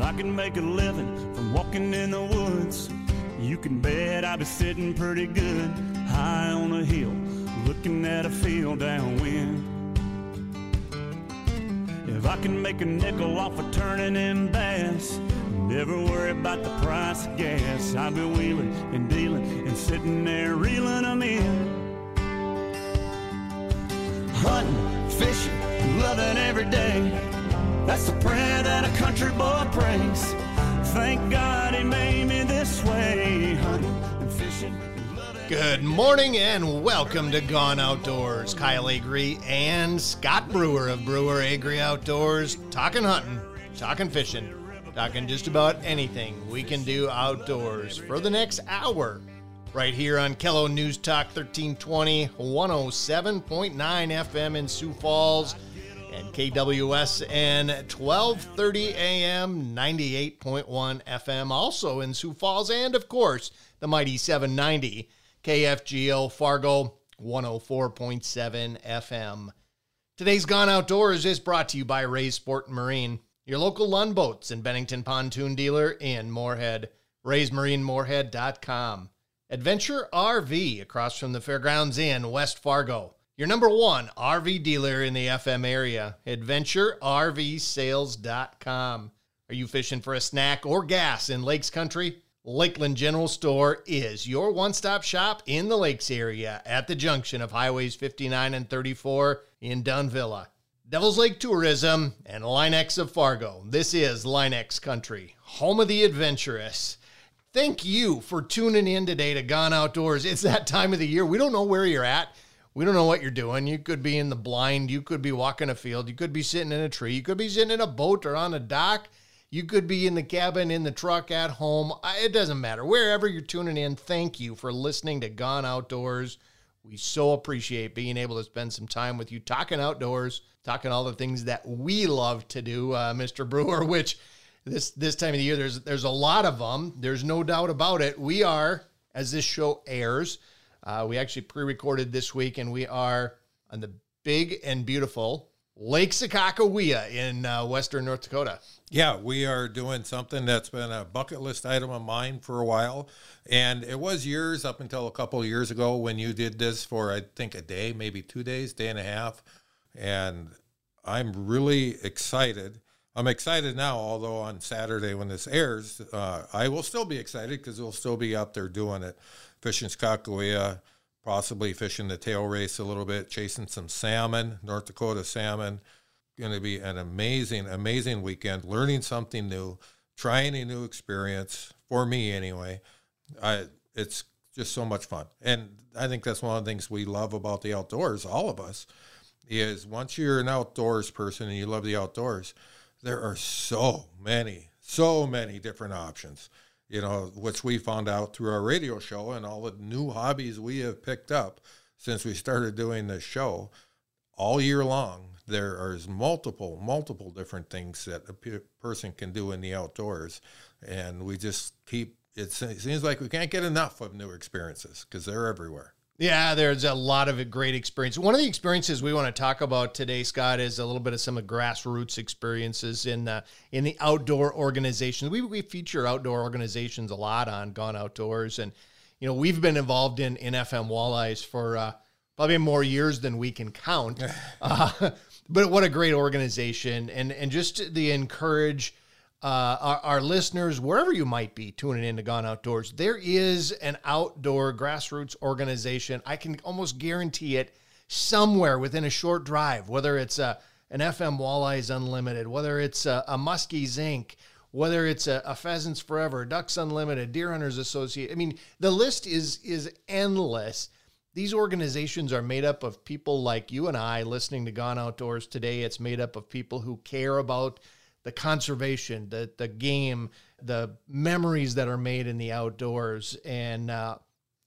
I can make a living from walking in the woods, you can bet I'll be sitting pretty good high on a hill, looking at a field downwind. If I can make a nickel off of turning in bass, never worry about the price of gas. I'll be wheeling and dealing and sitting there reeling them in. That's the prayer that a country boy prays. Thank God he made me this way. Hunting and fishing. Good morning and welcome to Gone Outdoors. Kyle Agre and Scott Brewer of Brewer Agre Outdoors talking hunting, talking fishing, talking just about anything we can do outdoors for the next hour. Right here on KELO News Talk 1320, 107.9 FM in Sioux Falls, and KWSN 1230 AM, 98.1 FM, also in Sioux Falls, and of course, the mighty 790 KFGO Fargo 104.7 FM. Today's Gone Outdoors is brought to you by Ray's Sport and Marine, your local Lund Boats and Bennington Pontoon dealer in Moorhead. Ray'sMarineMoorhead.com. Adventure RV across from the Fairgrounds Inn, West Fargo. Your number one RV dealer in the FM area. AdventureRVSales.com. Are you fishing for a snack or gas in Lakes Country? Lakeland General Store is your one stop shop in the Lakes area at the junction of Highways 59 and 34 in Dunvilla. Devil's Lake Tourism and Linex of Fargo. This is Linex Country, home of the adventurous. Thank you for tuning in today to Gone Outdoors. It's that time of the year. We don't know where you're at. We don't know what you're doing. You could be in the blind. You could be walking a field. You could be sitting in a tree. You could be sitting in a boat or on a dock. You could be in the cabin, in the truck, at home. It doesn't matter. Wherever you're tuning in, thank you for listening to Gone Outdoors. We so appreciate being able to spend some time with you talking outdoors, talking all the things that we love to do, uh, Mr. Brewer, which this this time of the year there's there's a lot of them. There's no doubt about it. We are as this show airs, uh, we actually pre-recorded this week, and we are on the big and beautiful Lake Sakakawea in uh, western North Dakota. Yeah, we are doing something that's been a bucket list item of mine for a while. And it was years up until a couple of years ago when you did this for, I think, a day, maybe two days, day and a half. And I'm really excited. I'm excited now, although on Saturday when this airs, uh, I will still be excited because we'll still be out there doing it, fishing Sakakawea, possibly fishing the tail race a little bit, chasing some salmon, North Dakota salmon. Going to be an amazing, amazing weekend, learning something new, trying a new experience for me anyway. I, it's just so much fun. And I think that's one of the things we love about the outdoors, all of us, is once you're an outdoors person and you love the outdoors, there are so many, so many different options, you know, which we found out through our radio show and all the new hobbies we have picked up since we started doing this show all year long. There are multiple, multiple different things that a pe- person can do in the outdoors. And we just keep, it seems like we can't get enough of new experiences because they're everywhere. Yeah, there's a lot of great experience. One of the experiences we want to talk about today, Scott, is a little bit of some of grassroots experiences in uh, in the outdoor organizations. We we feature outdoor organizations a lot on Gone Outdoors, and you know we've been involved in in FM Walleyes for uh, probably more years than we can count. uh, but what a great organization, and and just the encourage uh, our, our listeners, wherever you might be tuning in to Gone Outdoors, there is an outdoor grassroots organization. I can almost guarantee it somewhere within a short drive, whether it's a, an FM Walleyes Unlimited, whether it's a, a Muskies Inc., whether it's a, a Pheasants Forever, Ducks Unlimited, Deer Hunters Associate. I mean, the list is is endless. These organizations are made up of people like you and I listening to Gone Outdoors today. It's made up of people who care about the conservation, the the game, the memories that are made in the outdoors. And uh,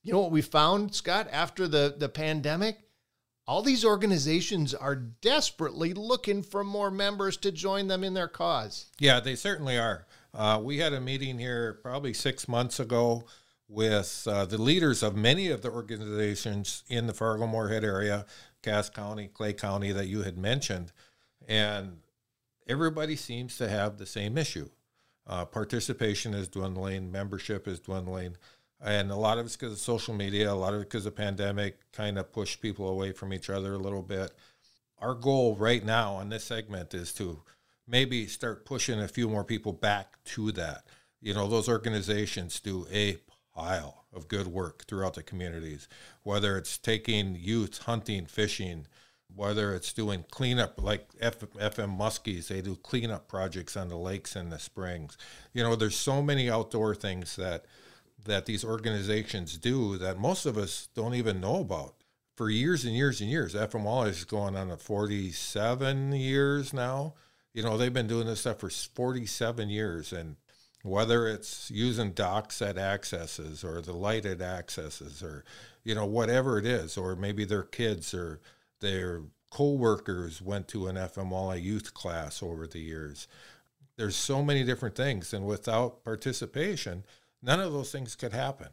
you know what we found, Scott, after the the pandemic, all these organizations are desperately looking for more members to join them in their cause. Yeah, they certainly are. Uh, we had a meeting here probably six months ago with uh, the leaders of many of the organizations in the Fargo Moorhead area, Cass County, Clay County, that you had mentioned. And everybody seems to have the same issue. Uh, participation is dwindling, membership is dwindling, and a lot of it's because of social media, a lot of it because of pandemic kind of pushed people away from each other a little bit. Our goal right now on this segment is to maybe start pushing a few more people back to that. You know, those organizations do a pile of good work throughout the communities, whether it's taking youth hunting, fishing, whether it's doing cleanup like F, FM Muskies, they do cleanup projects on the lakes and the springs. You know, there's so many outdoor things that that these organizations do that most of us don't even know about. For years and years and years, FM Walleye is going on a 47 years now. You know, they've been doing this stuff for 47 years, and whether it's using docks at accesses or the lighted accesses or you know whatever it is or maybe their kids or their co-workers went to an FMLA youth class over the years. There's so many different things and without participation none of those things could happen.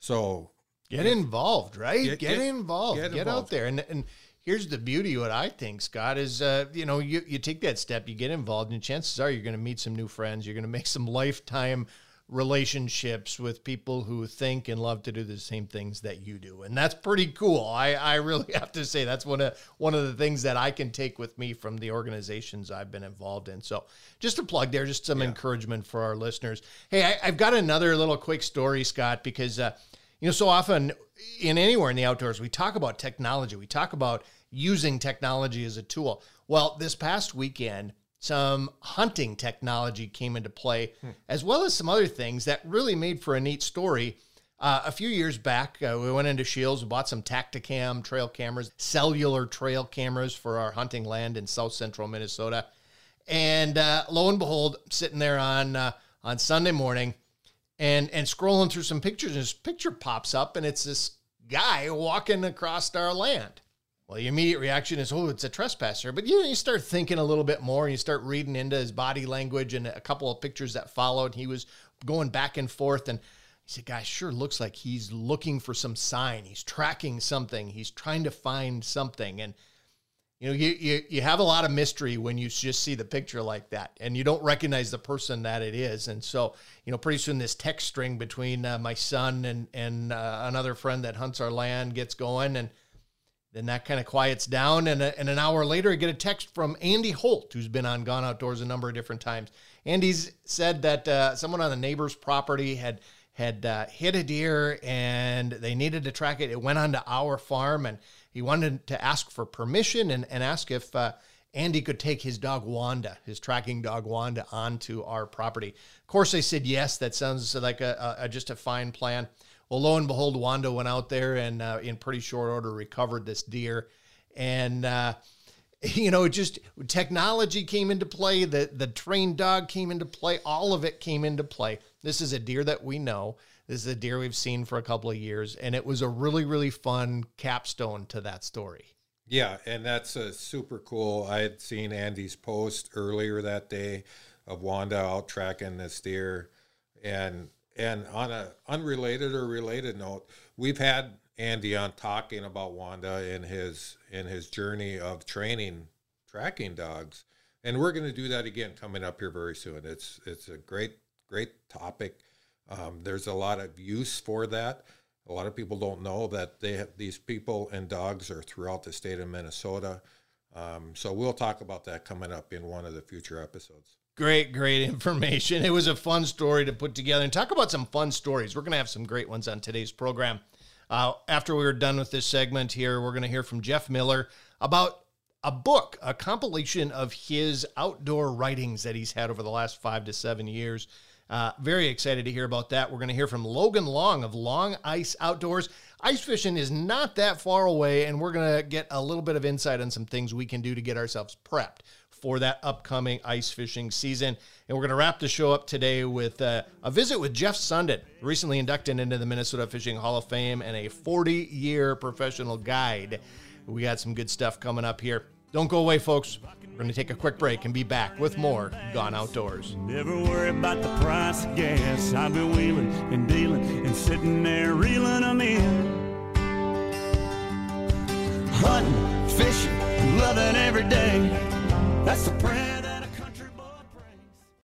So get involved right? get, get, get involved. Get, get involved. out there. And and here's the beauty what i think scott is uh, you know you, you take that step you get involved and chances are you're going to meet some new friends you're going to make some lifetime relationships with people who think and love to do the same things that you do. And that's pretty cool. I, I really have to say that's one of one of the things that i can take with me from the organizations i've been involved in. So just a plug there just some yeah. encouragement for our listeners. Hey I, have got another little quick story scott because uh, you know so often in anywhere in the outdoors we talk about technology. We talk about using technology as a tool. Well, this past weekend, some hunting technology came into play, hmm. as well as some other things that really made for a neat story. Uh, a few years back, uh, we went into Scheels, and bought some Tactacam trail cameras, cellular trail cameras for our hunting land in south central Minnesota. And uh, lo and behold, sitting there on uh, on Sunday morning, and and scrolling through some pictures, and this picture pops up, and it's this guy walking across our land. Well, your immediate reaction is, oh, it's a trespasser. But you know, you start thinking a little bit more and you start reading into his body language and a couple of pictures that followed. He was going back and forth and he said, guy, sure looks like he's looking for some sign. He's tracking something. He's trying to find something. And you know, you, you you have a lot of mystery when you just see the picture like that, and you don't recognize the person that it is. And so, you know, pretty soon this text string between uh, my son and and uh, another friend that hunts our land gets going, and then that kind of quiets down, and, a, and an hour later, I get a text from Andy Holt, who's been on Gone Outdoors a number of different times. Andy's said that uh, someone on the neighbor's property had had uh, hit a deer and they needed to track it. It went onto our farm, and he wanted to ask for permission and, and ask if uh, Andy could take his dog Wanda, his tracking dog Wanda, onto our property. Of course, I said yes. That sounds like a, a just a fine plan. Well, lo and behold, Wanda went out there and uh, in pretty short order recovered this deer. And, uh, you know, just technology came into play, the, the trained dog came into play, all of it came into play. This is a deer that we know. This is a deer we've seen for a couple of years. And it was a really, really fun capstone to that story. Yeah, and that's a super cool. I had seen Andy's post earlier that day of Wanda out tracking this deer, and and on a unrelated or related note, we've had Andy on talking about Wanda in his in his journey of training tracking dogs, and we're going to do that again coming up here very soon. It's it's a great great topic. Um, there's a lot of use for that. A lot of people don't know that they have, these people and dogs are throughout the state of Minnesota. Um, so we'll talk about that coming up in one of the future episodes. Great, great information. It was a fun story to put together and talk about some fun stories. We're going to have some great ones on today's program. Uh, after we're done with this segment here, we're going to hear from Jeff Miller about a book, a compilation of his outdoor writings that he's had over the last five to seven years. Uh, very excited to hear about that. We're going to hear from Logan Long of Long Ice Outdoors. Ice fishing is not that far away, and we're going to get a little bit of insight on some things we can do to get ourselves prepped for that upcoming ice fishing season. And we're going to wrap the show up today with uh, a visit with Jeff Sundin, recently inducted into the Minnesota Fishing Hall of Fame and a 40 year professional guide. We got some good stuff coming up here. Don't go away, folks. We're going to take a quick break and be back with more Gone Outdoors. Never worry about the price of gas. I've been wheeling and dealing and sitting there reeling them in. Hunting, That's the